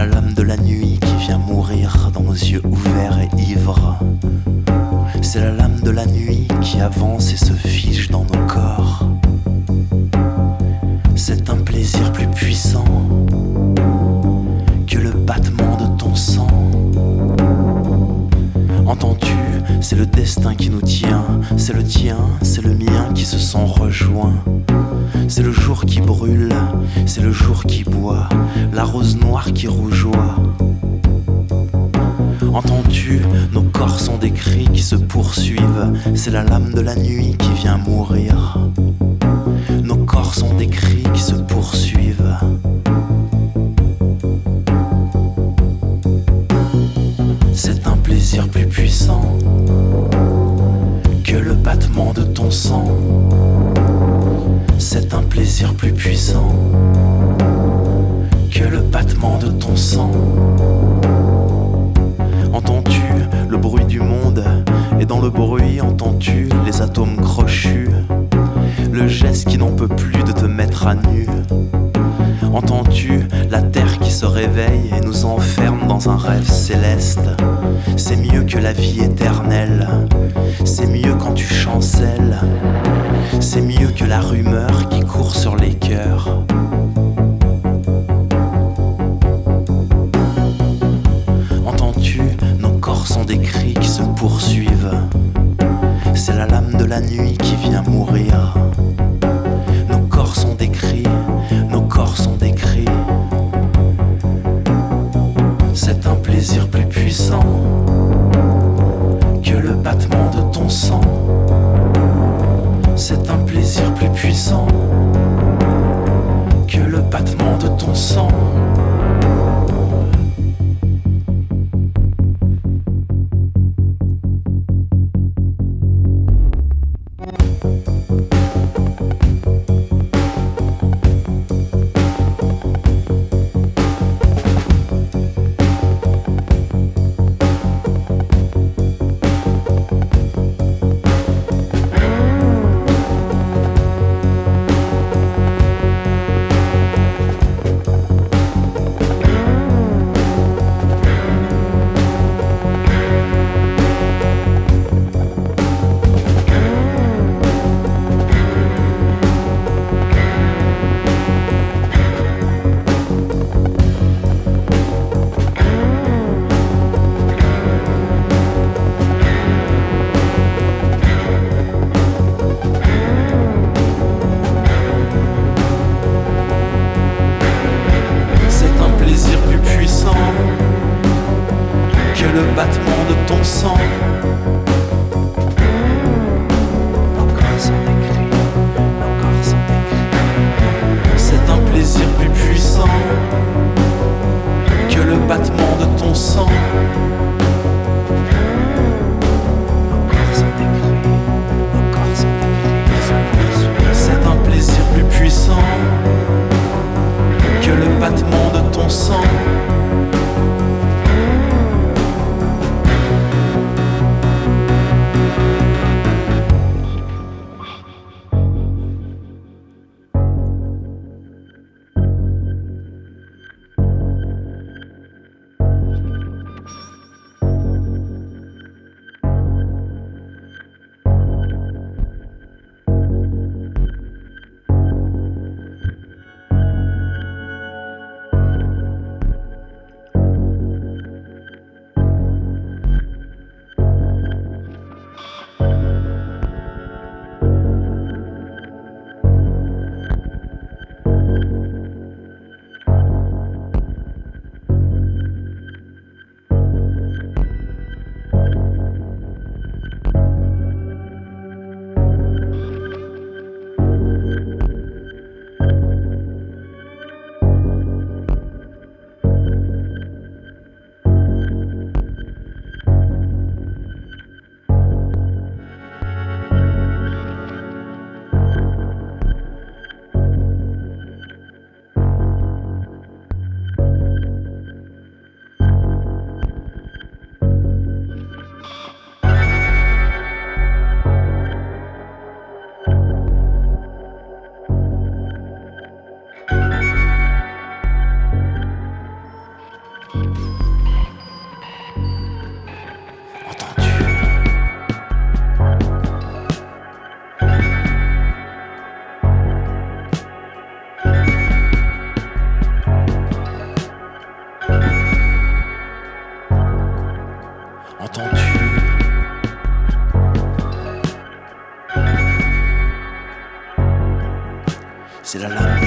la lame de la nuit qui vient mourir dans nos yeux ouverts et ivres. C'est la lame de la nuit qui avance et se fige dans nos corps. C'est un plaisir plus puissant que le battement de ton sang. Entends-tu, c'est le destin qui nous tient, c'est le tien, c'est le mien qui se sont rejoints. C'est le jour qui brûle, c'est le jour qui boit, la rose noire qui rougeoie. Entends-tu, nos corps sont des cris qui se poursuivent, c'est la lame de la nuit qui vient mourir. Nos corps sont des cris qui se poursuivent. Ton sang. C'est un plaisir plus puissant que le battement de ton sang. Entends-tu le bruit du monde Et dans le bruit, entends-tu les atomes crochus? Le geste qui n'en peut plus de te mettre à nu Entends-tu la terre qui se réveille et nous enferme dans un rêve céleste? C'est mieux que la vie éternelle, c'est mieux quand tu chancelles, c'est mieux que la rumeur qui court sur les cœurs. Battement de ton sang.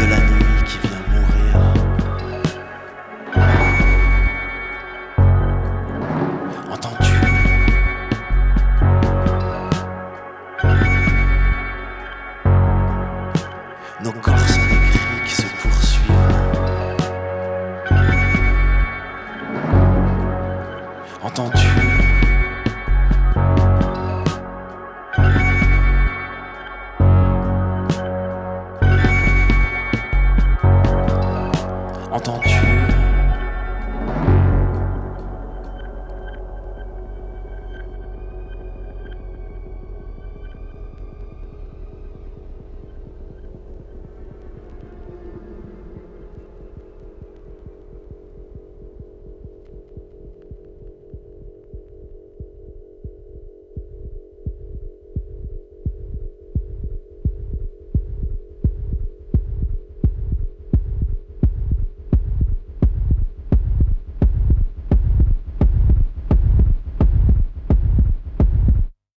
La nuit qui vient mourir. Entends-tu? Nos corps sont des cris qui se poursuivent. Entends-tu? entend